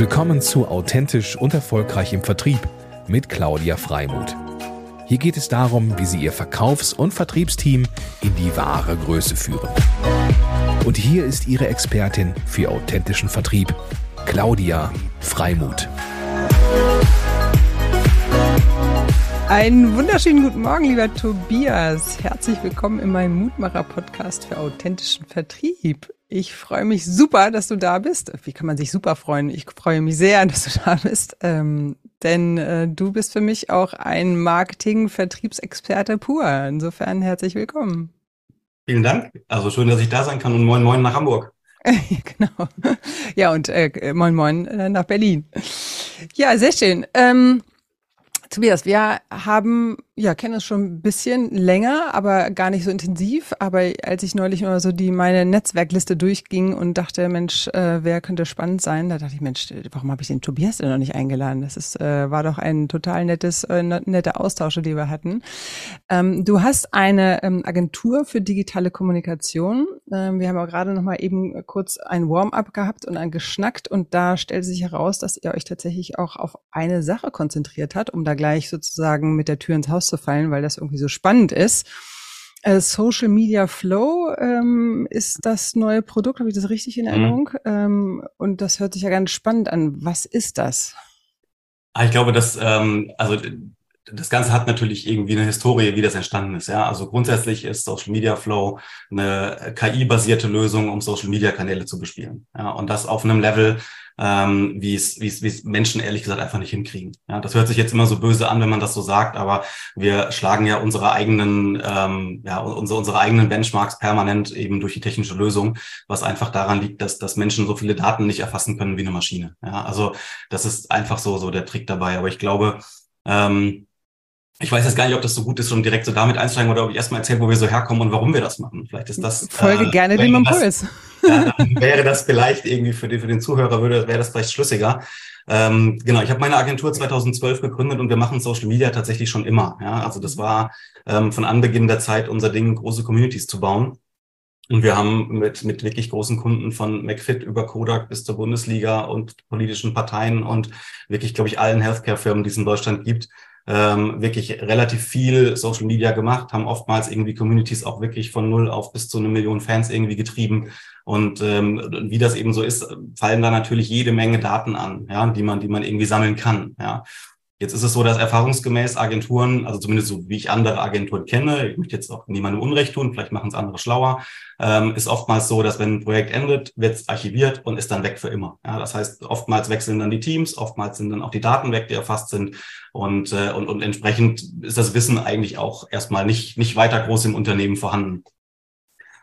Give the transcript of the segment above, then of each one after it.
Willkommen zu Authentisch und Erfolgreich im Vertrieb mit Claudia Freimuth. Hier geht es darum, wie Sie Ihr Verkaufs- und Vertriebsteam in die wahre Größe führen. Und hier ist Ihre Expertin für authentischen Vertrieb, Claudia Freimuth. Einen wunderschönen guten Morgen, lieber Tobias. Herzlich willkommen in meinem Mutmacher-Podcast für authentischen Vertrieb. Ich freue mich super, dass du da bist. Wie kann man sich super freuen? Ich freue mich sehr, dass du da bist, ähm, denn äh, du bist für mich auch ein Marketing-Vertriebsexperte pur. Insofern herzlich willkommen. Vielen Dank. Also schön, dass ich da sein kann und moin moin nach Hamburg. genau. Ja, und äh, moin moin äh, nach Berlin. Ja, sehr schön. Ähm, Tobias, wir haben, ja, kennen uns schon ein bisschen länger, aber gar nicht so intensiv. Aber als ich neulich mal so die meine Netzwerkliste durchging und dachte, Mensch, äh, wer könnte spannend sein, da dachte ich, Mensch, warum habe ich den Tobias denn noch nicht eingeladen? Das ist, äh, war doch ein total nettes, äh, netter Austausch, die wir hatten. Ähm, du hast eine ähm, Agentur für digitale Kommunikation. Ähm, wir haben auch gerade noch mal eben kurz ein Warm-up gehabt und ein geschnackt und da stellt sich heraus, dass ihr euch tatsächlich auch auf eine Sache konzentriert habt, um da gleich sozusagen mit der Tür ins Haus zu fallen, weil das irgendwie so spannend ist. Äh, Social Media Flow ähm, ist das neue Produkt, habe ich das richtig in mhm. Erinnerung? Mhm. Ähm, und das hört sich ja ganz spannend an. Was ist das? Ah, ich glaube, dass ähm, also das Ganze hat natürlich irgendwie eine Historie, wie das entstanden ist. Ja, also grundsätzlich ist Social Media Flow eine KI-basierte Lösung, um Social Media Kanäle zu bespielen. Ja, und das auf einem Level, ähm, wie es, wie es, wie es Menschen ehrlich gesagt einfach nicht hinkriegen. Ja, das hört sich jetzt immer so böse an, wenn man das so sagt, aber wir schlagen ja unsere eigenen, ähm, ja, unsere, unsere eigenen Benchmarks permanent eben durch die technische Lösung, was einfach daran liegt, dass, dass Menschen so viele Daten nicht erfassen können wie eine Maschine. Ja, also das ist einfach so, so der Trick dabei. Aber ich glaube, ähm, ich weiß jetzt gar nicht, ob das so gut ist, schon direkt so damit einsteigen oder ob ich erstmal erzähle, wo wir so herkommen und warum wir das machen. Vielleicht ist das. Folge äh, gerne dem Impuls. Ja, wäre das vielleicht irgendwie für, den für den Zuhörer, würde, wäre das vielleicht schlüssiger. Ähm, genau, ich habe meine Agentur 2012 gegründet und wir machen Social Media tatsächlich schon immer. Ja? Also das war ähm, von Anbeginn der Zeit unser Ding, große Communities zu bauen. Und wir haben mit, mit wirklich großen Kunden von McFit über Kodak bis zur Bundesliga und politischen Parteien und wirklich, glaube ich, allen Healthcare-Firmen, die es in Deutschland gibt, ähm, wirklich relativ viel Social Media gemacht, haben oftmals irgendwie Communities auch wirklich von null auf bis zu eine Million Fans irgendwie getrieben. Und ähm, wie das eben so ist, fallen da natürlich jede Menge Daten an, ja, die man, die man irgendwie sammeln kann. Ja. Jetzt ist es so, dass erfahrungsgemäß Agenturen, also zumindest so wie ich andere Agenturen kenne, ich möchte jetzt auch niemandem Unrecht tun, vielleicht machen es andere schlauer, ähm, ist oftmals so, dass wenn ein Projekt endet, wird es archiviert und ist dann weg für immer. Ja, das heißt, oftmals wechseln dann die Teams, oftmals sind dann auch die Daten weg, die erfasst sind und, äh, und, und entsprechend ist das Wissen eigentlich auch erstmal nicht, nicht weiter groß im Unternehmen vorhanden.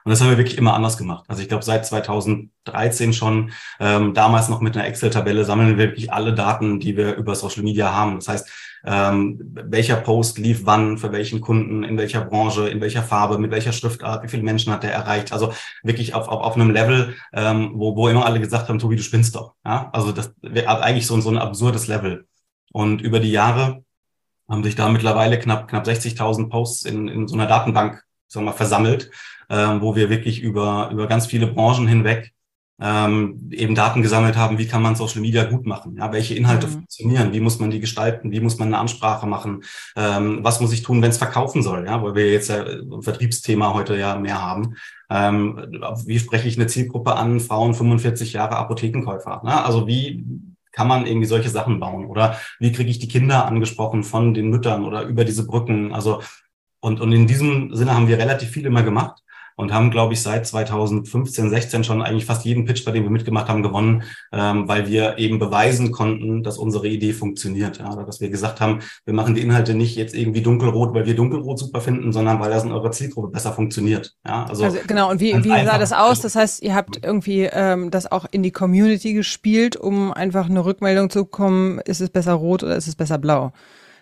Und das haben wir wirklich immer anders gemacht. Also ich glaube, seit 2013 schon, ähm, damals noch mit einer Excel-Tabelle, sammeln wir wirklich alle Daten, die wir über Social Media haben. Das heißt, ähm, welcher Post lief wann, für welchen Kunden, in welcher Branche, in welcher Farbe, mit welcher Schriftart, wie viele Menschen hat der erreicht. Also wirklich auf, auf, auf einem Level, ähm, wo, wo immer alle gesagt haben, Tobi, du spinnst doch. Ja? Also das wäre eigentlich so, so ein absurdes Level. Und über die Jahre haben sich da mittlerweile knapp, knapp 60.000 Posts in, in so einer Datenbank sagen wir mal, versammelt, ähm, wo wir wirklich über, über ganz viele Branchen hinweg ähm, eben Daten gesammelt haben, wie kann man Social Media gut machen, ja, welche Inhalte mhm. funktionieren, wie muss man die gestalten, wie muss man eine Ansprache machen, ähm, was muss ich tun, wenn es verkaufen soll, ja, weil wir jetzt ja ein Vertriebsthema heute ja mehr haben. Ähm, wie spreche ich eine Zielgruppe an, Frauen 45 Jahre Apothekenkäufer, ne? also wie kann man irgendwie solche Sachen bauen? Oder wie kriege ich die Kinder angesprochen von den Müttern oder über diese Brücken, also und, und in diesem Sinne haben wir relativ viel immer gemacht und haben, glaube ich, seit 2015, 16 schon eigentlich fast jeden Pitch, bei dem wir mitgemacht haben, gewonnen, ähm, weil wir eben beweisen konnten, dass unsere Idee funktioniert. Ja, dass wir gesagt haben, wir machen die Inhalte nicht jetzt irgendwie dunkelrot, weil wir dunkelrot super finden, sondern weil das in eurer Zielgruppe besser funktioniert. Ja, also, also genau. Und wie, wie sah das aus? Das heißt, ihr habt irgendwie ähm, das auch in die Community gespielt, um einfach eine Rückmeldung zu bekommen, ist es besser rot oder ist es besser blau?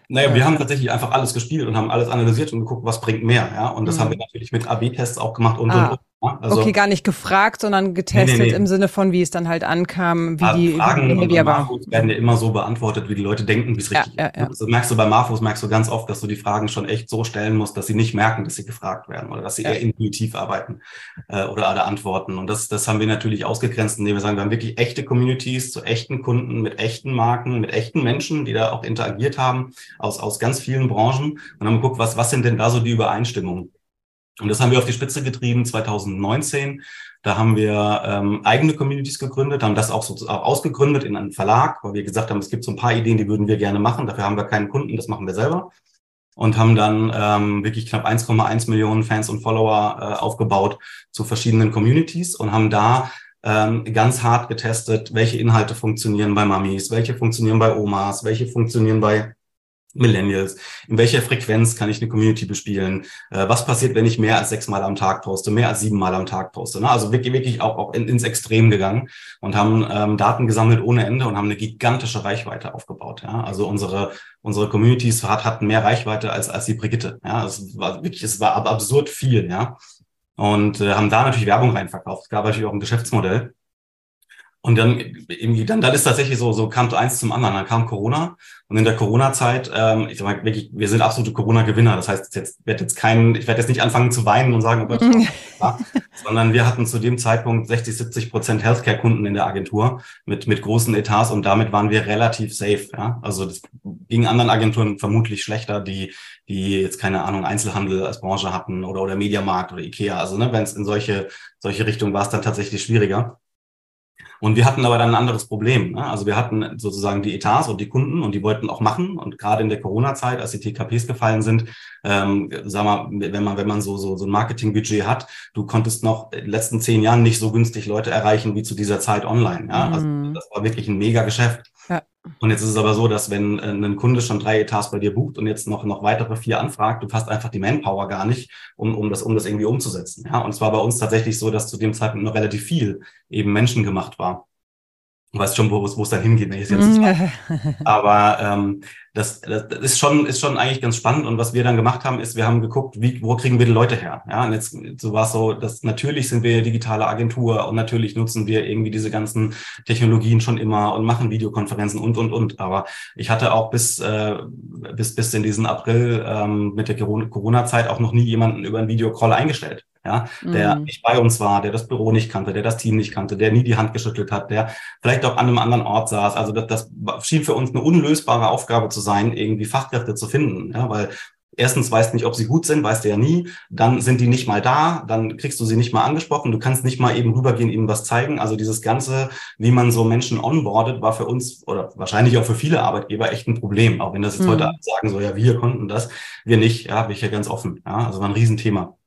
Naja, wir haben tatsächlich einfach alles gespielt und haben alles analysiert und geguckt, was bringt mehr. Ja? Und das mhm. haben wir natürlich mit AB-Tests auch gemacht und, ah. und, und. Also, okay, gar nicht gefragt, sondern getestet nee, nee, nee. im Sinne von, wie es dann halt ankam, wie ja, die Fragen wie die war. werden ja immer so beantwortet, wie die Leute denken, wie es richtig ja, ist. Ja, das merkst du bei Marfos, merkst du ganz oft, dass du die Fragen schon echt so stellen musst, dass sie nicht merken, dass sie gefragt werden oder dass sie eher intuitiv arbeiten äh, oder alle antworten. Und das, das haben wir natürlich ausgegrenzt, indem wir sagen, wir haben wirklich echte Communities zu echten Kunden, mit echten Marken, mit echten Menschen, die da auch interagiert haben, aus, aus ganz vielen Branchen. Und haben geguckt, was, was sind denn da so die Übereinstimmungen? Und das haben wir auf die Spitze getrieben 2019. Da haben wir ähm, eigene Communities gegründet, haben das auch so auch ausgegründet in einem Verlag, weil wir gesagt haben, es gibt so ein paar Ideen, die würden wir gerne machen. Dafür haben wir keinen Kunden, das machen wir selber. Und haben dann ähm, wirklich knapp 1,1 Millionen Fans und Follower äh, aufgebaut zu verschiedenen Communities und haben da ähm, ganz hart getestet, welche Inhalte funktionieren bei Mamis, welche funktionieren bei Omas, welche funktionieren bei Millennials, in welcher Frequenz kann ich eine Community bespielen, äh, was passiert, wenn ich mehr als sechs Mal am Tag poste, mehr als sieben Mal am Tag poste. Ne? Also wirklich, wirklich auch, auch in, ins Extrem gegangen und haben ähm, Daten gesammelt ohne Ende und haben eine gigantische Reichweite aufgebaut. Ja? Also unsere, unsere Communities hat, hatten mehr Reichweite als, als die Brigitte. Ja? Es war wirklich, es war absurd viel, ja. Und äh, haben da natürlich Werbung reinverkauft. Es gab natürlich auch ein Geschäftsmodell. Und dann irgendwie, dann, dann ist tatsächlich so, so kam eins zum anderen. Dann kam Corona und in der Corona-Zeit, ähm, ich sag mal wirklich, wir sind absolute Corona-Gewinner. Das heißt, jetzt wird jetzt kein, ich werde jetzt nicht anfangen zu weinen und sagen, oh Gott, ja, sondern wir hatten zu dem Zeitpunkt 60, 70 Prozent Healthcare-Kunden in der Agentur mit mit großen Etats und damit waren wir relativ safe. Ja, also das ging anderen Agenturen vermutlich schlechter, die die jetzt keine Ahnung Einzelhandel als Branche hatten oder oder Mediamarkt oder Ikea. Also ne, wenn es in solche solche Richtung war es dann tatsächlich schwieriger. Und wir hatten aber dann ein anderes Problem. Ne? Also wir hatten sozusagen die Etats und die Kunden und die wollten auch machen. Und gerade in der Corona-Zeit, als die TKPs gefallen sind, ähm, sag mal, wenn man, wenn man so, so, so ein Marketingbudget hat, du konntest noch in den letzten zehn Jahren nicht so günstig Leute erreichen wie zu dieser Zeit online. Ja? Also mhm. das war wirklich ein mega Geschäft. Ja. Und jetzt ist es aber so, dass wenn äh, ein Kunde schon drei Etats bei dir bucht und jetzt noch, noch weitere vier anfragt, du hast einfach die Manpower gar nicht, um, um, das, um das irgendwie umzusetzen. Ja, und es war bei uns tatsächlich so, dass zu dem Zeitpunkt noch relativ viel eben Menschen gemacht war. Du weißt schon, wo es dann hingeht, wenn ich es jetzt nicht sage. Aber ähm, das, das, das ist schon ist schon eigentlich ganz spannend. Und was wir dann gemacht haben, ist, wir haben geguckt, wie, wo kriegen wir die Leute her? Ja, und jetzt so war es so, dass natürlich sind wir digitale Agentur und natürlich nutzen wir irgendwie diese ganzen Technologien schon immer und machen Videokonferenzen und und und. Aber ich hatte auch bis äh, bis bis in diesen April ähm, mit der Corona-Zeit auch noch nie jemanden über einen Videocall eingestellt ja, der mhm. nicht bei uns war, der das Büro nicht kannte, der das Team nicht kannte, der nie die Hand geschüttelt hat, der vielleicht auch an einem anderen Ort saß. Also das, das schien für uns eine unlösbare Aufgabe zu sein, irgendwie Fachkräfte zu finden, ja, weil Erstens weißt du nicht, ob sie gut sind, weißt du ja nie. Dann sind die nicht mal da, dann kriegst du sie nicht mal angesprochen. Du kannst nicht mal eben rübergehen, ihnen was zeigen. Also dieses Ganze, wie man so Menschen onboardet, war für uns oder wahrscheinlich auch für viele Arbeitgeber echt ein Problem. Auch wenn das jetzt mhm. heute sagen so, ja, wir konnten das, wir nicht. Ja, bin ich ja ganz offen. Ja, also war ein Riesenthema.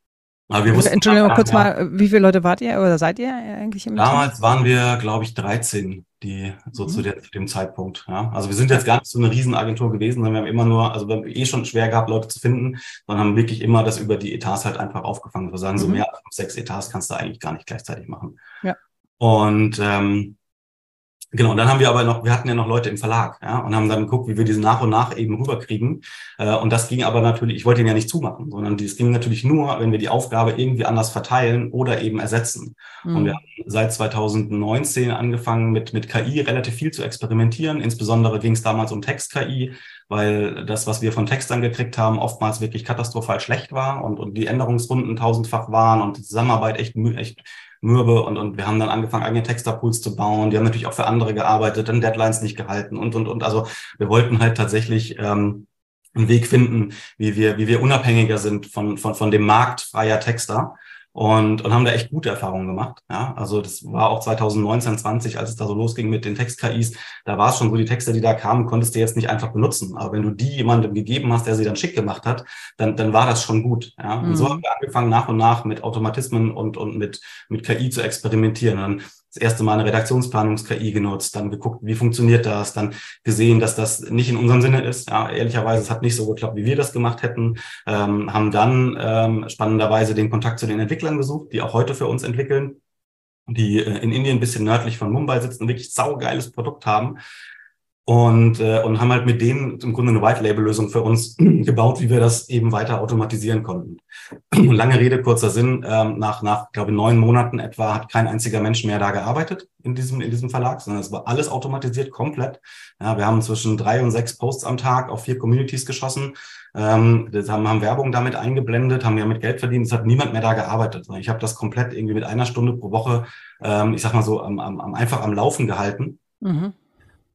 Aber wir wussten, Entschuldigung, kurz mal, wie viele Leute wart ihr oder seid ihr eigentlich im Damals Team? waren wir, glaube ich, 13, die so mhm. zu, der, zu, dem Zeitpunkt. Ja. Also wir sind jetzt gar nicht so eine Riesenagentur gewesen, sondern wir haben immer nur, also wir haben eh schon schwer gehabt, Leute zu finden, sondern haben wirklich immer das über die Etats halt einfach aufgefangen. Wir sagen, mhm. so mehr als sechs Etats kannst du eigentlich gar nicht gleichzeitig machen. Ja. Und ähm, Genau, und dann haben wir aber noch, wir hatten ja noch Leute im Verlag, ja, und haben dann geguckt, wie wir diese nach und nach eben rüberkriegen. Äh, und das ging aber natürlich, ich wollte ihn ja nicht zumachen, sondern es ging natürlich nur, wenn wir die Aufgabe irgendwie anders verteilen oder eben ersetzen. Mhm. Und wir haben seit 2019 angefangen, mit, mit KI relativ viel zu experimentieren. Insbesondere ging es damals um Text-KI, weil das, was wir von Textern gekriegt haben, oftmals wirklich katastrophal schlecht war und, und die Änderungsrunden tausendfach waren und die Zusammenarbeit echt, echt mürbe und, und wir haben dann angefangen, eigene Texterpools zu bauen. Die haben natürlich auch für andere gearbeitet, dann Deadlines nicht gehalten und, und, und. Also wir wollten halt tatsächlich ähm, einen Weg finden, wie wir, wie wir unabhängiger sind von, von, von dem Markt freier Texter und, und haben da echt gute Erfahrungen gemacht. Ja, also das war auch 2019, 20, als es da so losging mit den Text-KIs, da war es schon so, die Texte, die da kamen, konntest du jetzt nicht einfach benutzen. Aber wenn du die jemandem gegeben hast, der sie dann schick gemacht hat, dann, dann war das schon gut. Ja, und mhm. so haben wir angefangen, nach und nach mit Automatismen und, und mit, mit KI zu experimentieren. Und dann das erste Mal eine Redaktionsplanungs-KI genutzt, dann geguckt, wie funktioniert das, dann gesehen, dass das nicht in unserem Sinne ist. Ja, ehrlicherweise, es hat nicht so geklappt, wie wir das gemacht hätten. Ähm, haben dann ähm, spannenderweise den Kontakt zu den Entwicklern gesucht, die auch heute für uns entwickeln, die äh, in Indien ein bisschen nördlich von Mumbai sitzen, wirklich saugeiles Produkt haben und, äh, und haben halt mit denen im Grunde eine White-Label-Lösung für uns gebaut, wie wir das eben weiter automatisieren konnten. Lange Rede, kurzer Sinn. Ähm, nach, nach, glaube neun Monaten etwa hat kein einziger Mensch mehr da gearbeitet in diesem, in diesem Verlag, sondern es war alles automatisiert, komplett. Ja, wir haben zwischen drei und sechs Posts am Tag auf vier Communities geschossen. Ähm, das haben, haben Werbung damit eingeblendet, haben ja mit Geld verdient. Es hat niemand mehr da gearbeitet. Ich habe das komplett irgendwie mit einer Stunde pro Woche, ähm, ich sag mal so, am, am, einfach am Laufen gehalten. Mhm.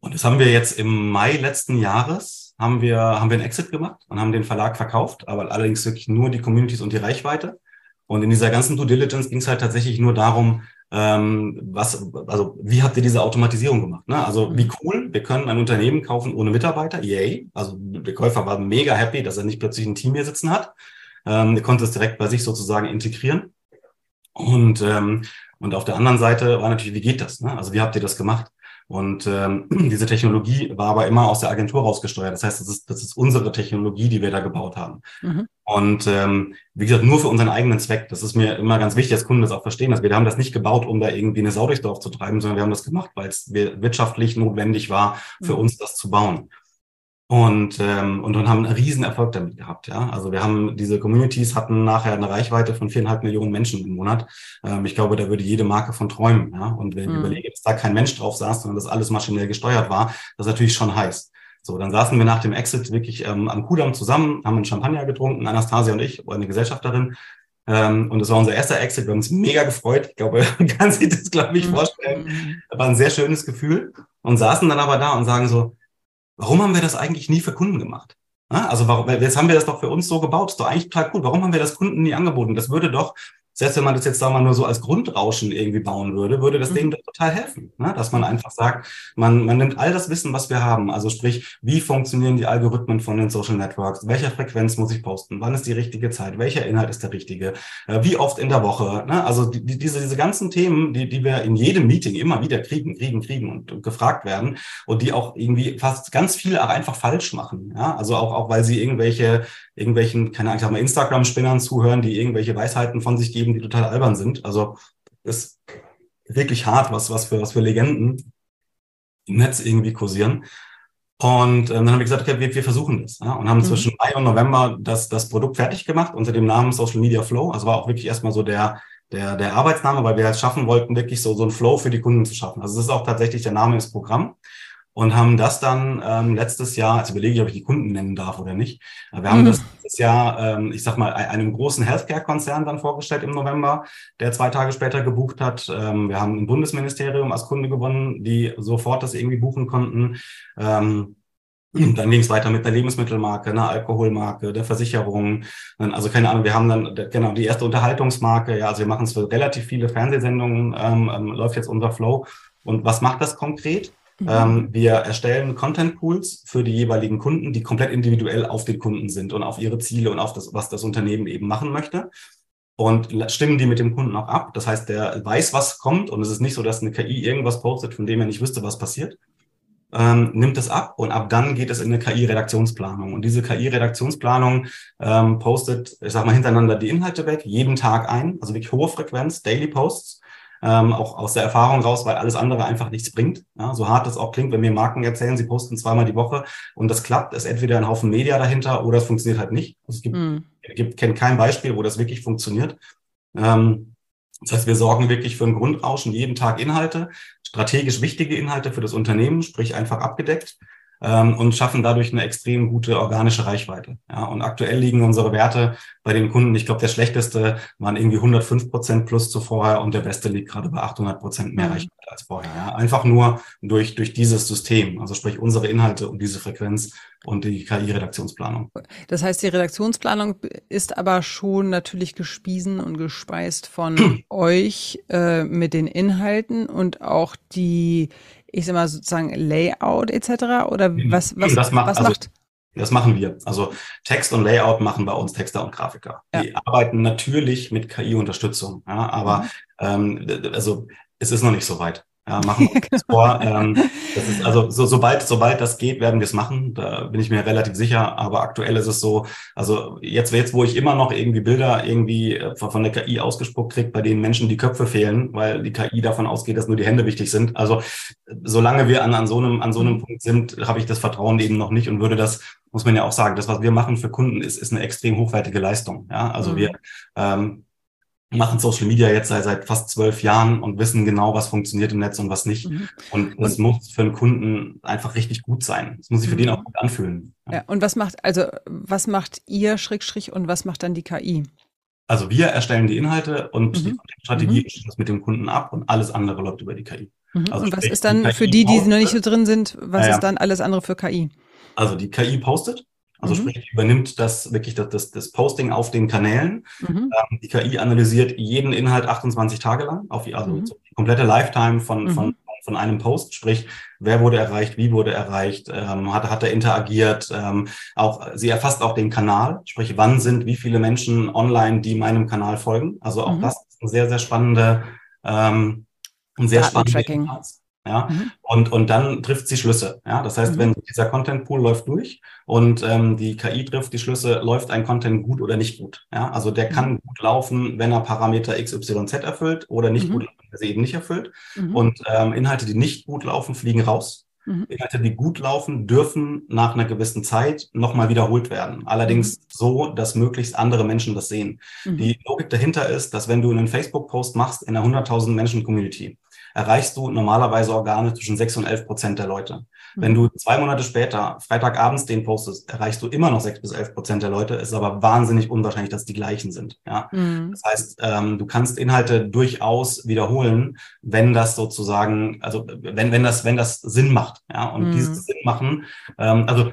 Und das haben wir jetzt im Mai letzten Jahres, haben wir, haben wir einen Exit gemacht und haben den Verlag verkauft, aber allerdings wirklich nur die Communities und die Reichweite. Und in dieser ganzen Due Diligence ging es halt tatsächlich nur darum, ähm, was, also wie habt ihr diese Automatisierung gemacht? Ne? Also wie cool, wir können ein Unternehmen kaufen ohne Mitarbeiter, yay. Also der Käufer war mega happy, dass er nicht plötzlich ein Team hier sitzen hat. Ähm, er konnte es direkt bei sich sozusagen integrieren. Und, ähm, und auf der anderen Seite war natürlich, wie geht das? Ne? Also wie habt ihr das gemacht? Und ähm, diese Technologie war aber immer aus der Agentur rausgesteuert. Das heißt, das ist, das ist unsere Technologie, die wir da gebaut haben. Mhm. Und ähm, wie gesagt, nur für unseren eigenen Zweck. Das ist mir immer ganz wichtig, dass Kunden das auch verstehen. Dass wir haben das nicht gebaut, um da irgendwie eine Sau durchs Dorf zu treiben, sondern wir haben das gemacht, weil es wirtschaftlich notwendig war, für mhm. uns das zu bauen und, ähm, und, und haben einen riesen Erfolg damit gehabt. Ja? Also wir haben diese Communities hatten nachher eine Reichweite von viereinhalb Millionen Menschen im Monat. Ähm, ich glaube, da würde jede Marke von träumen. Ja? Und wenn ich mhm. überlege, dass da kein Mensch drauf saß, sondern das alles maschinell gesteuert war, das ist natürlich schon heiß. So, dann saßen wir nach dem Exit wirklich ähm, am Kudamm zusammen, haben einen Champagner getrunken, Anastasia und ich, eine Gesellschafterin. Ähm, und das war unser erster Exit. Wir haben uns mega gefreut. Ich glaube, man kann sich das, glaube ich, mhm. vorstellen. War ein sehr schönes Gefühl. Und saßen dann aber da und sagen so, warum haben wir das eigentlich nie für Kunden gemacht? Also warum, jetzt haben wir das doch für uns so gebaut, ist doch eigentlich total cool. Warum haben wir das Kunden nie angeboten? Das würde doch selbst wenn man das jetzt sagen wir mal nur so als Grundrauschen irgendwie bauen würde, würde das mhm. Ding total helfen. Ne? Dass man einfach sagt, man, man nimmt all das Wissen, was wir haben, also sprich, wie funktionieren die Algorithmen von den Social Networks, welcher Frequenz muss ich posten, wann ist die richtige Zeit, welcher Inhalt ist der richtige, äh, wie oft in der Woche. Ne? Also die, die, diese, diese ganzen Themen, die, die wir in jedem Meeting immer wieder kriegen, kriegen, kriegen und, und gefragt werden und die auch irgendwie fast ganz viel auch einfach falsch machen. Ja? Also auch, auch weil sie irgendwelche, irgendwelchen, keine Ahnung, ich sag mal, Instagram-Spinnern zuhören, die irgendwelche Weisheiten von sich geben, die total albern sind. Also ist wirklich hart, was, was, für, was für Legenden im Netz irgendwie kursieren. Und ähm, dann haben wir gesagt, okay, wir, wir versuchen das. Ja, und haben mhm. zwischen Mai und November das, das Produkt fertig gemacht unter dem Namen Social Media Flow. Also war auch wirklich erstmal so der, der, der Arbeitsname, weil wir es schaffen wollten, wirklich so, so ein Flow für die Kunden zu schaffen. Also das ist auch tatsächlich der Name des Programms und haben das dann ähm, letztes Jahr, jetzt überlege ich, ob ich die Kunden nennen darf oder nicht. Wir haben mhm. das letztes Jahr, ähm, ich sag mal, einem großen Healthcare-Konzern dann vorgestellt im November, der zwei Tage später gebucht hat. Ähm, wir haben ein Bundesministerium als Kunde gewonnen, die sofort das irgendwie buchen konnten. Ähm, dann ging es weiter mit der Lebensmittelmarke, einer Alkoholmarke, der Versicherung. Also keine Ahnung, wir haben dann genau die erste Unterhaltungsmarke. Ja, also wir machen es für relativ viele Fernsehsendungen, ähm, ähm, läuft jetzt unser Flow. Und was macht das konkret? Mhm. Ähm, wir erstellen Content Pools für die jeweiligen Kunden, die komplett individuell auf den Kunden sind und auf ihre Ziele und auf das, was das Unternehmen eben machen möchte. Und stimmen die mit dem Kunden auch ab. Das heißt, der weiß, was kommt und es ist nicht so, dass eine KI irgendwas postet, von dem er nicht wüsste, was passiert. Ähm, nimmt es ab und ab dann geht es in eine KI-Redaktionsplanung. Und diese KI-Redaktionsplanung ähm, postet, ich sag mal, hintereinander die Inhalte weg, jeden Tag ein, also wirklich hohe Frequenz, Daily Posts ähm, auch aus der Erfahrung raus, weil alles andere einfach nichts bringt. Ja, so hart das auch klingt, wenn mir Marken erzählen, sie posten zweimal die Woche und das klappt, ist entweder ein Haufen Media dahinter oder es funktioniert halt nicht. Also es gibt, mhm. gibt kennt kein Beispiel, wo das wirklich funktioniert. Ähm, das heißt, wir sorgen wirklich für ein Grundrauschen, jeden Tag Inhalte, strategisch wichtige Inhalte für das Unternehmen, sprich einfach abgedeckt ähm, und schaffen dadurch eine extrem gute organische Reichweite. Ja, und aktuell liegen unsere Werte bei den Kunden, ich glaube, der schlechteste waren irgendwie 105 Prozent plus zu vorher und der beste liegt gerade bei 800 Prozent mehr mhm. Reichweite als vorher. Ja. Einfach nur durch, durch dieses System, also sprich unsere Inhalte und diese Frequenz und die KI-Redaktionsplanung. Das heißt, die Redaktionsplanung ist aber schon natürlich gespiesen und gespeist von euch äh, mit den Inhalten und auch die ich sag mal sozusagen Layout etc. Oder was, was, das macht, was also, macht? Das machen wir. Also Text und Layout machen bei uns Texter und Grafiker. Ja. Die arbeiten natürlich mit KI-Unterstützung, ja, aber mhm. ähm, also es ist noch nicht so weit. Ja, machen wir uns vor. Ähm, Das ist also so, sobald, sobald das geht, werden wir es machen. Da bin ich mir relativ sicher. Aber aktuell ist es so, also jetzt, jetzt, wo ich immer noch irgendwie Bilder irgendwie äh, von der KI ausgespuckt kriege, bei denen Menschen die Köpfe fehlen, weil die KI davon ausgeht, dass nur die Hände wichtig sind. Also solange wir an, an so einem, an so einem Punkt sind, habe ich das Vertrauen eben noch nicht und würde das muss man ja auch sagen, das, was wir machen für Kunden, ist, ist eine extrem hochwertige Leistung. Ja, also mhm. wir ähm, machen Social Media jetzt seit, seit fast zwölf Jahren und wissen genau, was funktioniert im Netz und was nicht. Mhm. Und das muss für einen Kunden einfach richtig gut sein. Das muss sich für mhm. den auch gut anfühlen. Ja. ja, und was macht, also was macht ihr Schrägstrich und was macht dann die KI? Also wir erstellen die Inhalte und mhm. die Strategie mhm. stimmt mit dem Kunden ab und alles andere läuft über die KI. Mhm. Also und was ist dann für die, die noch nicht so drin sind, was ja, ist dann alles andere für KI? Also die KI postet, also mhm. sprich, übernimmt das wirklich das, das, das Posting auf den Kanälen. Mhm. Ähm, die KI analysiert jeden Inhalt 28 Tage lang, auf die, also mhm. die komplette Lifetime von, von, mhm. von einem Post, sprich, wer wurde erreicht, wie wurde erreicht, ähm, hat, hat er interagiert, ähm, auch, sie erfasst auch den Kanal, sprich, wann sind wie viele Menschen online, die meinem Kanal folgen. Also auch mhm. das ist ein sehr, sehr spannende, ähm, ein sehr spannendes ja, mhm. und, und dann trifft sie Schlüsse. Ja, das heißt, mhm. wenn dieser Content Pool läuft durch und ähm, die KI trifft die Schlüsse, läuft ein Content gut oder nicht gut. Ja, also der mhm. kann gut laufen, wenn er Parameter XYZ erfüllt oder nicht mhm. gut laufen, wenn er sie eben nicht erfüllt. Mhm. Und ähm, Inhalte, die nicht gut laufen, fliegen raus. Mhm. Inhalte, die gut laufen, dürfen nach einer gewissen Zeit nochmal wiederholt werden. Allerdings mhm. so, dass möglichst andere Menschen das sehen. Mhm. Die Logik dahinter ist, dass wenn du einen Facebook-Post machst in einer 100.000 Menschen-Community, erreichst du normalerweise Organe zwischen 6 und 11 Prozent der Leute. Wenn du zwei Monate später, Freitagabends den postest, erreichst du immer noch 6 bis 11 Prozent der Leute. Es ist aber wahnsinnig unwahrscheinlich, dass die gleichen sind. Ja? Mhm. Das heißt, ähm, du kannst Inhalte durchaus wiederholen, wenn das sozusagen, also wenn, wenn das, wenn das Sinn macht. Ja? Und mhm. dieses Sinn machen, ähm, also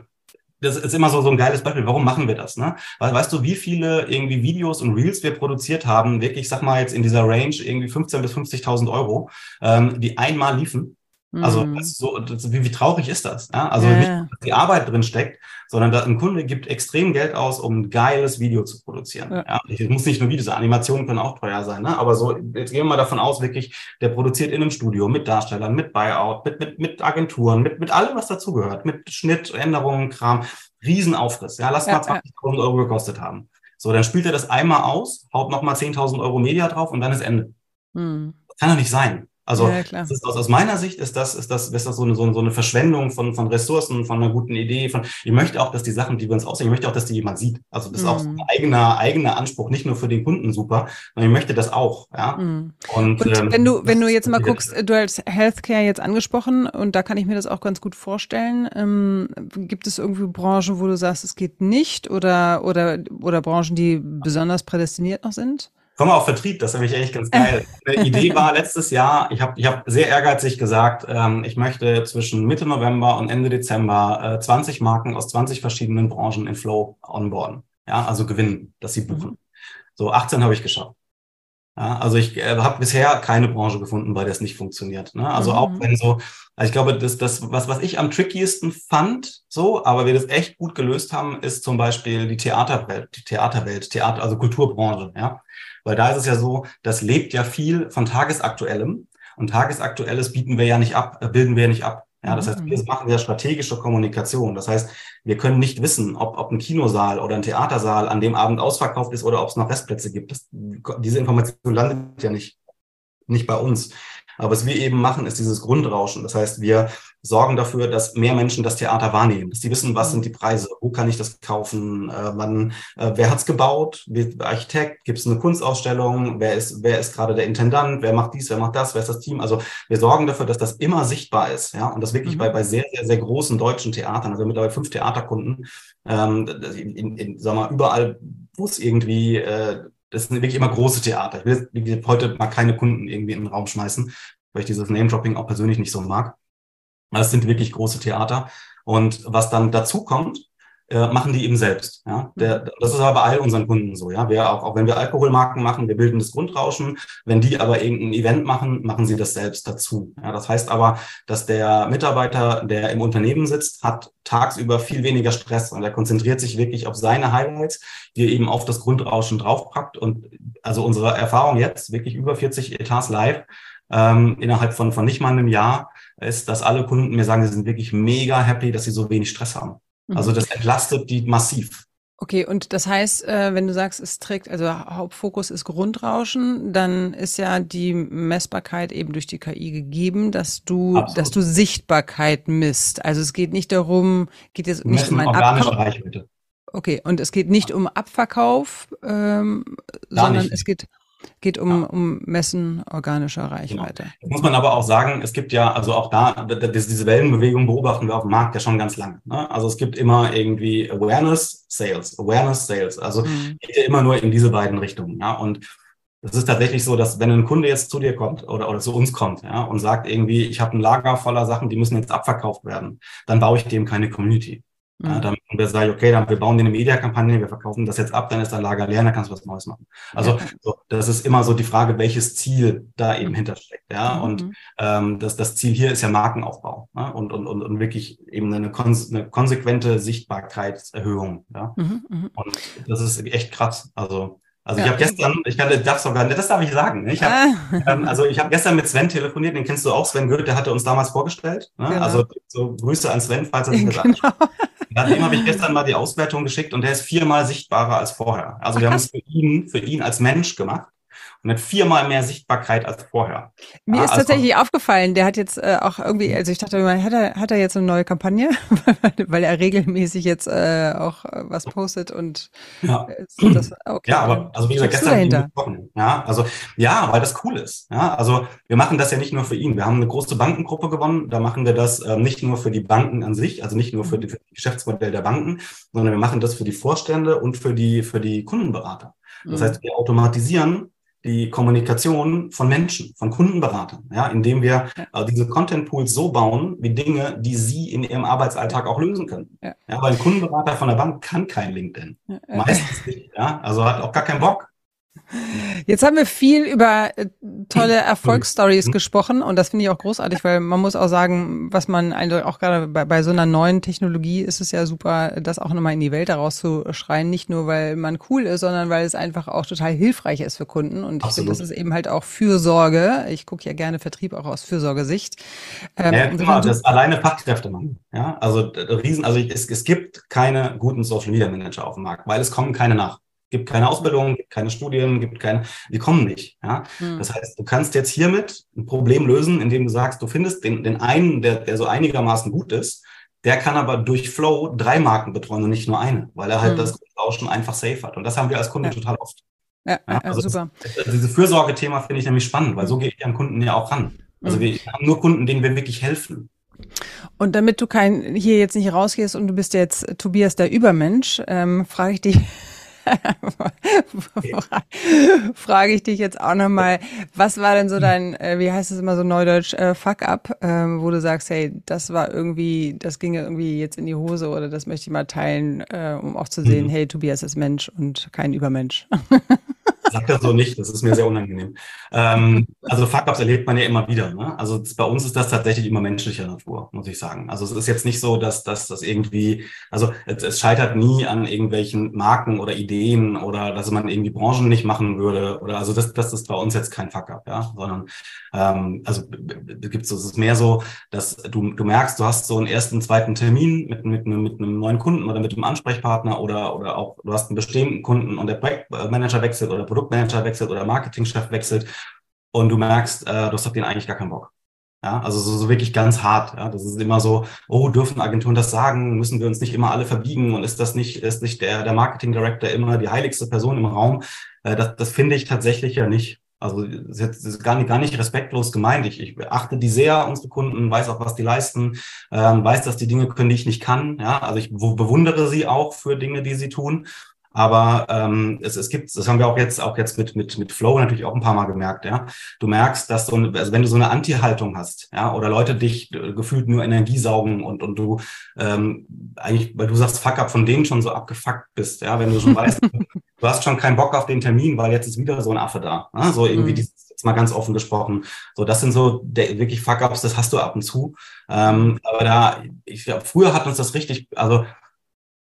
das ist immer so, so ein geiles Beispiel. Warum machen wir das? Ne? Weil, weißt du, wie viele irgendwie Videos und Reels wir produziert haben, wirklich, sag mal jetzt in dieser Range irgendwie 15 bis 50.000 Euro, ähm, die einmal liefen also mhm. so, das, wie, wie traurig ist das? Ja? Also ja. nicht, dass die Arbeit drin steckt, sondern dass ein Kunde gibt extrem Geld aus, um ein geiles Video zu produzieren. Ja. ja? Ich muss nicht nur Videos, Animationen können auch teuer sein, ne? aber so, jetzt gehen wir mal davon aus, wirklich, der produziert in einem Studio mit Darstellern, mit Buyout, mit, mit, mit Agenturen, mit, mit allem, was dazugehört, mit Schnitt, Änderungen, Kram, Riesenaufriss. Ja, lass mal 20.000 Euro gekostet haben. So, dann spielt er das einmal aus, haut nochmal 10.000 Euro Media drauf und dann ist Ende. Mhm. Kann doch nicht sein. Also ja, ist, aus, aus, meiner Sicht ist das, ist das, ist das so, eine, so, eine Verschwendung von, von Ressourcen, von einer guten Idee. Von, ich möchte auch, dass die Sachen, die wir uns aussehen, ich möchte auch, dass die jemand sieht. Also das mm. ist auch mhm. ein eigener, eigener Anspruch, nicht nur für den Kunden super, sondern ich möchte das auch. Ja? Mm. Und, und ähm, wenn du, wenn du jetzt mal guckst, du hast Healthcare jetzt angesprochen und da kann ich mir das auch ganz gut vorstellen. Ähm, gibt es irgendwie Branchen, wo du sagst, es geht nicht oder, oder, oder Branchen, die besonders prädestiniert noch sind? Kommen wir auf Vertrieb, das ist nämlich eigentlich ganz geil. Die Idee war letztes Jahr, ich habe ich hab sehr ehrgeizig gesagt, ähm, ich möchte zwischen Mitte November und Ende Dezember äh, 20 Marken aus 20 verschiedenen Branchen in Flow onboarden. Ja, also gewinnen, dass sie buchen. Mhm. So 18 habe ich geschafft. Ja, also ich äh, habe bisher keine Branche gefunden, bei der es nicht funktioniert. Ne? Also mhm. auch wenn so, also ich glaube, das, das was, was ich am trickiesten fand, so, aber wir das echt gut gelöst haben, ist zum Beispiel die Theaterwelt, die Theaterwelt, Theater, also Kulturbranche. Ja, weil da ist es ja so, das lebt ja viel von Tagesaktuellem. Und Tagesaktuelles bieten wir ja nicht ab, äh, bilden wir ja nicht ab. Ja, das heißt, wir mhm. machen ja strategische Kommunikation. Das heißt, wir können nicht wissen, ob, ob ein Kinosaal oder ein Theatersaal an dem Abend ausverkauft ist oder ob es noch Restplätze gibt. Das, diese Information landet ja nicht, nicht bei uns. Aber was wir eben machen, ist dieses Grundrauschen. Das heißt, wir sorgen dafür, dass mehr Menschen das Theater wahrnehmen, dass die wissen, was sind die Preise, wo kann ich das kaufen, äh, wann, äh, wer hat's gebaut, wie Architekt, gibt es eine Kunstausstellung, wer ist, wer ist gerade der Intendant, wer macht dies, wer macht das, wer ist das Team. Also wir sorgen dafür, dass das immer sichtbar ist, ja, und das wirklich mhm. bei, bei sehr, sehr, sehr großen deutschen Theatern, also mittlerweile fünf Theaterkunden, ähm, in, in, sag mal, überall, wo es irgendwie äh, das sind wirklich immer große Theater. Ich will jetzt heute mal keine Kunden irgendwie in den Raum schmeißen, weil ich dieses Name-Dropping auch persönlich nicht so mag. Das sind wirklich große Theater. Und was dann dazu kommt, äh, machen die eben selbst. Ja? Der, mhm. das ist aber bei all unseren Kunden so. Ja? Wir auch, auch wenn wir Alkoholmarken machen, wir bilden das Grundrauschen. Wenn die aber irgendein Event machen, machen sie das selbst dazu. Ja? Das heißt aber, dass der Mitarbeiter, der im Unternehmen sitzt, hat tagsüber viel weniger Stress und er konzentriert sich wirklich auf seine Highlights, die er eben auf das Grundrauschen draufpackt. Und also unsere Erfahrung jetzt, wirklich über 40 Etats live, ähm, innerhalb von, von nicht mal einem Jahr, ist, dass alle Kunden mir sagen, sie sind wirklich mega happy, dass sie so wenig Stress haben. Mhm. Also das entlastet die massiv. Okay, und das heißt, äh, wenn du sagst, es trägt, also Hauptfokus ist Grundrauschen, dann ist ja die Messbarkeit eben durch die KI gegeben, dass du, Absolut. dass du Sichtbarkeit misst. Also es geht nicht darum, geht jetzt nicht um ein organische Reichweite. Okay, und es geht nicht um Abverkauf, ähm, sondern nicht. es geht Geht um, ja. um Messen organischer. Reichweite. Genau. muss man aber auch sagen, es gibt ja, also auch da, diese Wellenbewegung beobachten wir auf dem Markt ja schon ganz lange. Ne? Also es gibt immer irgendwie Awareness, Sales, Awareness, Sales. Also mhm. geht ja immer nur in diese beiden Richtungen. Ja? Und es ist tatsächlich so, dass wenn ein Kunde jetzt zu dir kommt oder, oder zu uns kommt ja, und sagt irgendwie, ich habe ein Lager voller Sachen, die müssen jetzt abverkauft werden, dann baue ich dem keine Community. Ja, mhm. dann wir sagen, okay, dann wir bauen dir eine Media-Kampagne, wir verkaufen das jetzt ab, dann ist dein Lager leer, dann kannst du was Neues machen. Also so, das ist immer so die Frage, welches Ziel da eben hintersteckt. Ja, mhm. und ähm, das, das Ziel hier ist ja Markenaufbau ja? und, und, und, und wirklich eben eine, konse eine konsequente Sichtbarkeitserhöhung. Ja, mhm, mhm. und das ist echt krass. Also also ja. ich habe gestern, ich kann, darf sogar, das darf ich sagen. Ne? Ich hab, ah. ähm, also ich habe gestern mit Sven telefoniert, den kennst du auch, Sven Goethe, der hatte uns damals vorgestellt. Ne? Genau. Also so Grüße an Sven, falls er sich das genau. Dem habe ich gestern mal die Auswertung geschickt und der ist viermal sichtbarer als vorher. Also wir haben es für ihn, für ihn als Mensch gemacht und hat viermal mehr Sichtbarkeit als vorher. Mir ja, ist also tatsächlich aufgefallen, der hat jetzt äh, auch irgendwie, also ich dachte, hat er, hat er jetzt eine neue Kampagne, weil er regelmäßig jetzt äh, auch äh, was postet und ja. Äh, das, okay, ja, aber also wie gesagt, gestern gesprochen. Ja, also ja, weil das cool ist. Ja, also wir machen das ja nicht nur für ihn. Wir haben eine große Bankengruppe gewonnen. Da machen wir das äh, nicht nur für die Banken an sich, also nicht nur für, die, für das Geschäftsmodell der Banken, sondern wir machen das für die Vorstände und für die für die Kundenberater. Das mhm. heißt, wir automatisieren die Kommunikation von Menschen, von Kundenberatern, ja, indem wir äh, diese Content Pools so bauen, wie Dinge, die sie in ihrem Arbeitsalltag auch lösen können. Ja. ja weil ein Kundenberater von der Bank kann kein LinkedIn. Ja. Meistens nicht, ja, also hat auch gar keinen Bock. Jetzt haben wir viel über äh, tolle Erfolgsstories mhm. gesprochen und das finde ich auch großartig, weil man muss auch sagen, was man auch gerade bei, bei, so einer neuen Technologie ist es ja super, das auch nochmal in die Welt herauszuschreien, nicht nur weil man cool ist, sondern weil es einfach auch total hilfreich ist für Kunden und ich finde, das ist eben halt auch Fürsorge. Ich gucke ja gerne Vertrieb auch aus Fürsorgesicht. Ähm, ja, genau, das alleine Fachkräfte machen. Ja, also riesen, also es, es gibt keine guten Social Media Manager auf dem Markt, weil es kommen keine nach gibt keine Ausbildung, gibt keine Studien, gibt keine, die kommen nicht. Ja? Mhm. Das heißt, du kannst jetzt hiermit ein Problem lösen, indem du sagst, du findest den, den einen, der, der so einigermaßen gut ist, der kann aber durch Flow drei Marken betreuen und nicht nur eine, weil er halt mhm. das Grundrauschen einfach safe hat. Und das haben wir als Kunde ja. total oft. Ja, ja, also super. Das, also dieses Fürsorgethema finde ich nämlich spannend, weil so gehe ich an Kunden ja auch ran. Also mhm. wir haben nur Kunden, denen wir wirklich helfen. Und damit du kein hier jetzt nicht rausgehst und du bist jetzt Tobias der Übermensch, ähm, frage ich dich, Frage ich dich jetzt auch nochmal, was war denn so dein, äh, wie heißt es immer so neudeutsch, äh, Fuck-up, ähm, wo du sagst, hey, das war irgendwie, das ging irgendwie jetzt in die Hose oder das möchte ich mal teilen, äh, um auch zu sehen, mhm. hey, Tobias ist Mensch und kein Übermensch. Sag das so nicht, das ist mir sehr unangenehm. Ähm, also Fuck-Ups erlebt man ja immer wieder. Ne? Also bei uns ist das tatsächlich immer menschlicher Natur, muss ich sagen. Also es ist jetzt nicht so, dass, dass das irgendwie, also es, es scheitert nie an irgendwelchen Marken oder Ideen oder dass man irgendwie Branchen nicht machen würde. Oder also das, das ist bei uns jetzt kein Fuck-Up, ja, sondern ähm, also gibt es, ist mehr so, dass du, du merkst, du hast so einen ersten, zweiten Termin mit, mit, mit einem neuen Kunden oder mit einem Ansprechpartner oder, oder auch du hast einen bestehenden Kunden und der Projektmanager wechselt oder Produktmanager wechselt oder Marketingchef wechselt und du merkst, äh, du hast auf den eigentlich gar keinen Bock. Ja, also so, so wirklich ganz hart. Ja, das ist immer so, oh, dürfen Agenturen das sagen? Müssen wir uns nicht immer alle verbiegen? Und ist das nicht, ist nicht der, der Marketing Director immer die heiligste Person im Raum? Äh, das, das finde ich tatsächlich ja nicht. Also das ist gar nicht, gar nicht respektlos gemeint. Ich, ich achte die sehr, unsere Kunden, weiß auch, was die leisten, ähm, weiß, dass die Dinge können, die ich nicht kann. Ja, also ich bewundere sie auch für Dinge, die sie tun. Aber ähm, es, es gibt, das haben wir auch jetzt auch jetzt mit mit mit Flow natürlich auch ein paar Mal gemerkt. Ja, du merkst, dass so, eine, also wenn du so eine Anti-Haltung hast, ja, oder Leute dich äh, gefühlt nur Energie saugen und und du ähm, eigentlich, weil du sagst Fuck up von denen schon so abgefuckt bist, ja, wenn du schon weißt, du hast schon keinen Bock auf den Termin, weil jetzt ist wieder so ein Affe da, ja? so irgendwie mhm. dieses jetzt mal ganz offen gesprochen. So, das sind so der, wirklich Fuck-ups, das hast du ab und zu. Ähm, aber da, ich glaube, früher hat uns das richtig, also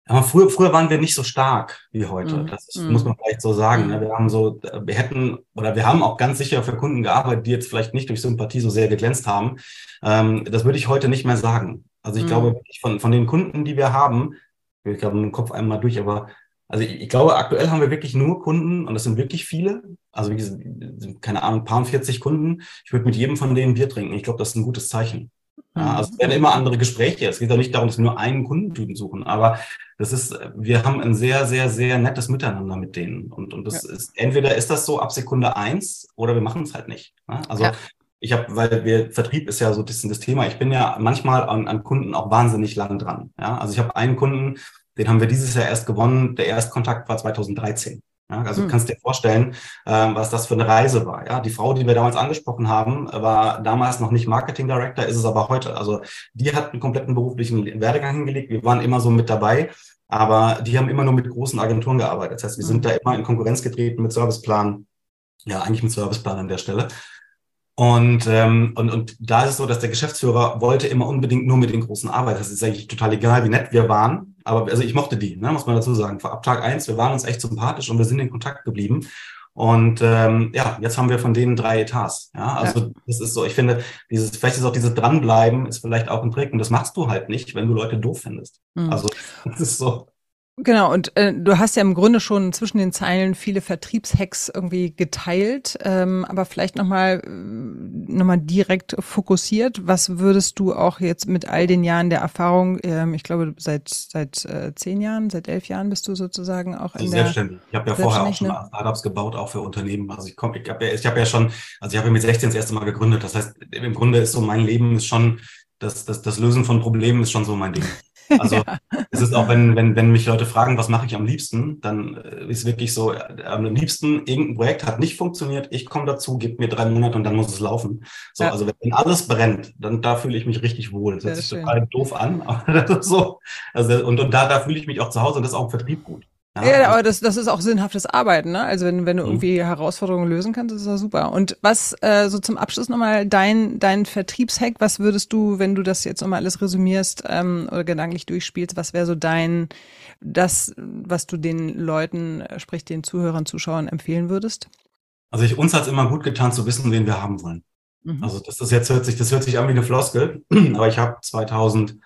Aber früher, früher waren wir nicht so stark wie heute. Mhm. Das mhm. muss man vielleicht so sagen. Ne? Wir haben so, wir hätten oder wir haben auch ganz sicher für Kunden gearbeitet, die jetzt vielleicht nicht durch Sympathie so sehr geglänzt haben. Ähm, das würde ich heute nicht mehr sagen. Also ich mhm. glaube, von, von den Kunden, die wir haben, ich glaube im Kopf einmal durch, aber also ich, ich, glaube, aktuell haben wir wirklich nur Kunden und das sind wirklich viele. Also wie gesagt, keine Ahnung, paar und 40 Kunden. Ich würde mit jedem von denen Bier trinken. Ich glaube, das ist ein gutes Zeichen. Ja, mhm. also es werden immer andere Gespräche. Es geht auch nicht darum, dass wir nur einen Kundentypen suchen, aber das ist, wir haben ein sehr, sehr, sehr nettes Miteinander mit denen. Und, und das ja. ist, entweder ist das so ab Sekunde eins oder wir machen es halt nicht. Ja, also ja. ich habe, weil wir, Vertrieb ist ja so ein bisschen das Thema. Ich bin ja manchmal an, an Kunden auch wahnsinnig lang dran. Ja, also ich habe einen Kunden, den haben wir dieses Jahr erst gewonnen. Der Erstkontakt war 2013. Ja, also mhm. du kannst dir vorstellen, ähm, was das für eine Reise war. Ja, die Frau, die wir damals angesprochen haben, war damals noch nicht Marketing Director, ist es aber heute. Also die hat einen kompletten beruflichen Werdegang hingelegt. Wir waren immer so mit dabei, aber die haben immer nur mit großen Agenturen gearbeitet. Das heißt, wir mhm. sind da immer in Konkurrenz getreten mit Serviceplan. Ja, eigentlich mit Serviceplan an der Stelle. Und, ähm, und, und da ist es so, dass der Geschäftsführer wollte immer unbedingt nur mit den Großen arbeiten. Das ist eigentlich total egal, wie nett wir waren. Aber also ich mochte die, ne, muss man dazu sagen. Ab Tag eins, wir waren uns echt sympathisch und wir sind in Kontakt geblieben. Und ähm, ja, jetzt haben wir von denen drei Etats. Ja, also ja. das ist so, ich finde, dieses, vielleicht ist auch dieses Dranbleiben, ist vielleicht auch ein Trick. Und das machst du halt nicht, wenn du Leute doof findest. Mhm. Also das ist so. Genau, und äh, du hast ja im Grunde schon zwischen den Zeilen viele Vertriebshacks irgendwie geteilt, ähm, aber vielleicht nochmal äh, noch mal direkt fokussiert. Was würdest du auch jetzt mit all den Jahren der Erfahrung, ähm, ich glaube seit seit äh, zehn Jahren, seit elf Jahren bist du sozusagen auch also in der selbstständig. Ich habe ja vorher auch schon ne? Startups gebaut, auch für Unternehmen. Also ich komme, ich habe ja, ich habe ja schon, also ich habe ja mit 16 das erste Mal gegründet. Das heißt, im Grunde ist so mein Leben ist schon das, das, das Lösen von Problemen ist schon so mein Ding. Also ja. es ist auch, wenn, wenn, wenn mich Leute fragen, was mache ich am liebsten, dann äh, ist wirklich so, äh, am liebsten, irgendein Projekt hat nicht funktioniert, ich komme dazu, gib mir drei Monate und dann muss es laufen. So, ja. also wenn alles brennt, dann da fühle ich mich richtig wohl. Das hört sich total doof an, aber das ist so. Also, und, und da, da fühle ich mich auch zu Hause und das ist auch im Vertrieb gut. Ja, aber das, das ist auch sinnhaftes Arbeiten, ne? Also wenn, wenn du mhm. irgendwie Herausforderungen lösen kannst, ist das super. Und was, äh, so zum Abschluss nochmal dein, dein Vertriebshack, was würdest du, wenn du das jetzt nochmal alles resümierst ähm, oder gedanklich durchspielst, was wäre so dein, das, was du den Leuten, äh, sprich den Zuhörern, Zuschauern empfehlen würdest? Also ich, uns hat es immer gut getan zu wissen, wen wir haben wollen. Mhm. Also das, das jetzt hört sich, das hört sich an wie eine Floskel, aber ich habe 2000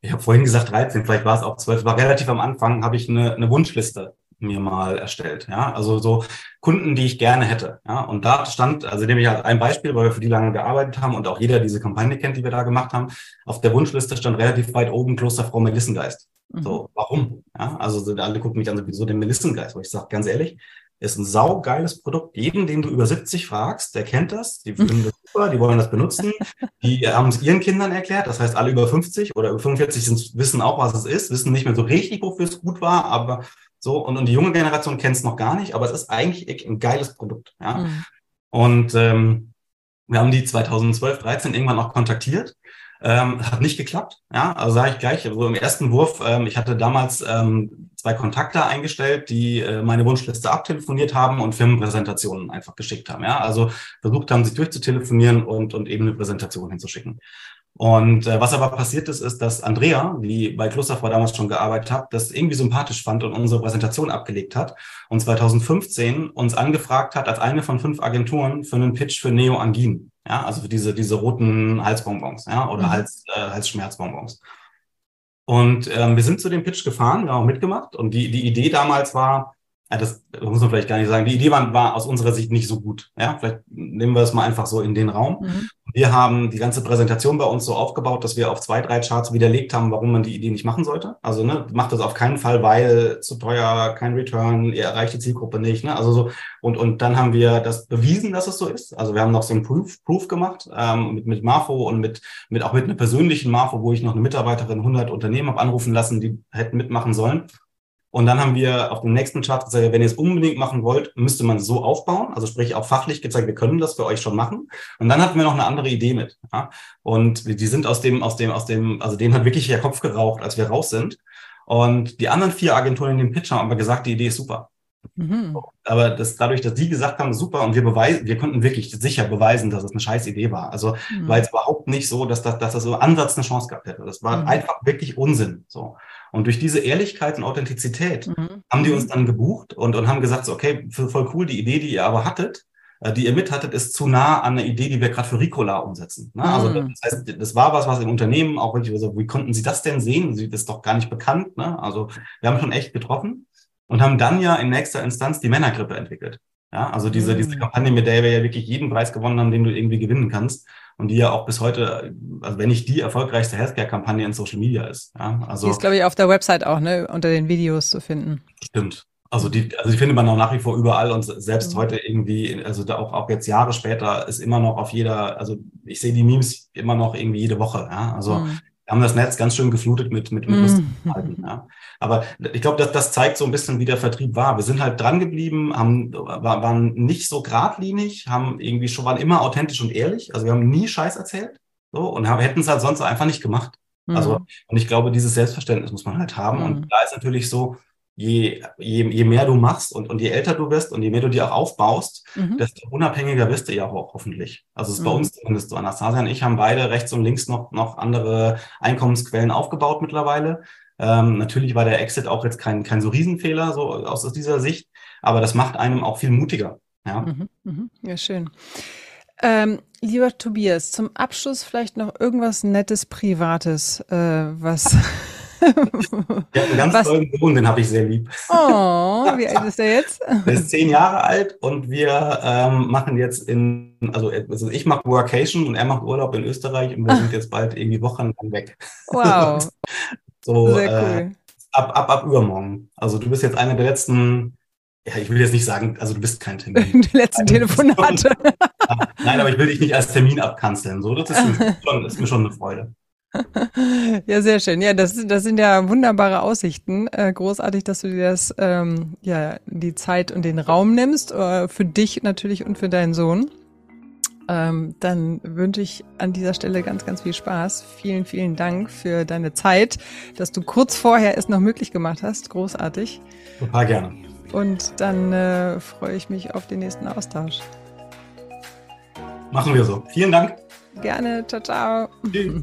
ich habe vorhin gesagt 13, vielleicht war es auch 12, war relativ am Anfang, habe ich eine, eine Wunschliste mir mal erstellt. Ja, also so Kunden, die ich gerne hätte. Ja, und da stand, also nehme ich halt ein Beispiel, weil wir für die lange gearbeitet haben und auch jeder diese Kampagne kennt, die wir da gemacht haben. Auf der Wunschliste stand relativ weit oben Klosterfrau Melissengeist. Mhm. So, warum? Ja, also alle gucken mich an, so den Melissengeist, wo ich sage, ganz ehrlich, ist ein saugeiles Produkt. Jeden, den du über 70 fragst, der kennt das, die finden das super, die wollen das benutzen. Die haben es ihren Kindern erklärt, das heißt, alle über 50 oder über 45 sind, wissen auch, was es ist, wissen nicht mehr so richtig, wofür es gut war, aber so, und, und die junge Generation kennt es noch gar nicht, aber es ist eigentlich ein geiles Produkt. Ja? Mhm. Und ähm, wir haben die 2012, 13 irgendwann auch kontaktiert ähm, hat nicht geklappt. Ja, also sage ich gleich. Also im ersten Wurf, ähm, ich hatte damals ähm, zwei Kontakte eingestellt, die äh, meine Wunschliste abtelefoniert haben und Firmenpräsentationen einfach geschickt haben. Ja, also versucht haben, sich durchzutelefonieren und, und eben eine Präsentation hinzuschicken. Und äh, was aber passiert ist, ist, dass Andrea, die bei Klosterfrau damals schon gearbeitet hat, das irgendwie sympathisch fand und unsere Präsentation abgelegt hat und 2015 uns angefragt hat als eine von fünf Agenturen für einen Pitch für Neo Angin. Ja, also für diese, diese roten Halsbonbons, ja, oder mhm. Hals, äh, Halsschmerzbonbons. Und ähm, wir sind zu dem Pitch gefahren, wir haben auch mitgemacht. Und die, die Idee damals war, ja, das muss man vielleicht gar nicht sagen, die Idee war, war aus unserer Sicht nicht so gut. Ja, vielleicht nehmen wir es mal einfach so in den Raum. Mhm. Wir haben die ganze Präsentation bei uns so aufgebaut, dass wir auf zwei, drei Charts widerlegt haben, warum man die Idee nicht machen sollte. Also ne, macht das auf keinen Fall, weil zu teuer, kein Return, ihr erreicht die Zielgruppe nicht. Ne? Also so und und dann haben wir das bewiesen, dass es so ist. Also wir haben noch so ein Proof, Proof gemacht ähm, mit mit Marfo und mit mit auch mit einer persönlichen Marfo, wo ich noch eine Mitarbeiterin 100 Unternehmen habe anrufen lassen, die hätten mitmachen sollen. Und dann haben wir auf dem nächsten Chart gesagt, wenn ihr es unbedingt machen wollt, müsste man so aufbauen. Also sprich auch fachlich gezeigt, wir können das für euch schon machen. Und dann hatten wir noch eine andere Idee mit. Ja? Und die sind aus dem, aus dem, aus dem, also denen hat wirklich der Kopf geraucht, als wir raus sind. Und die anderen vier Agenturen in dem Pitch haben aber gesagt, die Idee ist super. Mhm. Aber das, dadurch, dass die gesagt haben, super, und wir beweisen, wir konnten wirklich sicher beweisen, dass es eine scheiß Idee war. Also mhm. war jetzt überhaupt nicht so, dass das, dass das so Ansatz eine Chance gehabt hätte. Das war mhm. einfach wirklich Unsinn. So. Und durch diese Ehrlichkeit und Authentizität mhm. haben die uns dann gebucht und, und haben gesagt, so, okay, voll cool, die Idee, die ihr aber hattet, äh, die ihr mit hattet, ist zu nah an der Idee, die wir gerade für Ricola umsetzen. Ne? Also mhm. das heißt, das war was, was im Unternehmen auch wirklich, also, wie konnten Sie das denn sehen? Sie das ist doch gar nicht bekannt. Ne? Also wir haben schon echt getroffen und haben dann ja in nächster Instanz die Männergrippe entwickelt. Ja, also diese, mhm. diese Kampagne, mit der wir ja wirklich jeden Preis gewonnen haben, den du irgendwie gewinnen kannst. Und die ja auch bis heute, also wenn nicht die erfolgreichste Healthcare-Kampagne in Social Media ist. Ja, also, die ist, glaube ich, auf der Website auch, ne, unter den Videos zu finden. Stimmt. Also die, also die findet man auch nach wie vor überall und selbst mhm. heute irgendwie, also da auch, auch jetzt Jahre später ist immer noch auf jeder, also ich sehe die Memes immer noch irgendwie jede Woche. Ja? Also mhm. Wir haben das Netz ganz schön geflutet mit, mit, mit lustigen mhm. Ja? Aber ich glaube, das, das zeigt so ein bisschen, wie der Vertrieb war. Wir sind halt dran geblieben, haben, waren nicht so geradlinig, haben irgendwie schon, waren immer authentisch und ehrlich. Also wir haben nie Scheiß erzählt so, und hätten es halt sonst einfach nicht gemacht. Also, mhm. und ich glaube, dieses Selbstverständnis muss man halt haben. Und mhm. da ist natürlich so, je, je, je mehr du machst und, und je älter du bist und je mehr du dir auch aufbaust, mhm. desto unabhängiger wirst du ja auch hoffentlich. Also es ist mhm. bei uns zumindest so. Anastasia und ich haben beide rechts und links noch, noch andere Einkommensquellen aufgebaut mittlerweile. Ähm, natürlich war der Exit auch jetzt kein, kein so Riesenfehler, so aus, aus dieser Sicht, aber das macht einem auch viel mutiger. Ja, mhm. mhm. ja schön. Ähm, lieber Tobias, zum Abschluss vielleicht noch irgendwas Nettes, Privates, äh, was Der hat einen ganz Was? tollen Sohn, den habe ich sehr lieb. Oh, wie alt ist der jetzt? Der ist zehn Jahre alt und wir ähm, machen jetzt in, also, also ich mache Workation und er macht Urlaub in Österreich und wir sind jetzt bald irgendwie Wochen weg. Wow. so, sehr äh, cool. Äh, ab, ab, ab übermorgen. Also du bist jetzt einer der letzten ja, ich will jetzt nicht sagen, also du bist kein Termin. Die letzten Telefonate. Nein, aber ich will dich nicht als Termin abkanzeln. So, das ist, schon, ist mir schon eine Freude. Ja, sehr schön. Ja, das, das sind ja wunderbare Aussichten. Äh, großartig, dass du dir das, ähm, ja, die Zeit und den Raum nimmst, äh, für dich natürlich und für deinen Sohn. Ähm, dann wünsche ich an dieser Stelle ganz, ganz viel Spaß. Vielen, vielen Dank für deine Zeit, dass du kurz vorher es noch möglich gemacht hast. Großartig. Total gerne. Und dann äh, freue ich mich auf den nächsten Austausch. Machen wir so. Vielen Dank. Gerne. Ciao, ciao. Tschüss.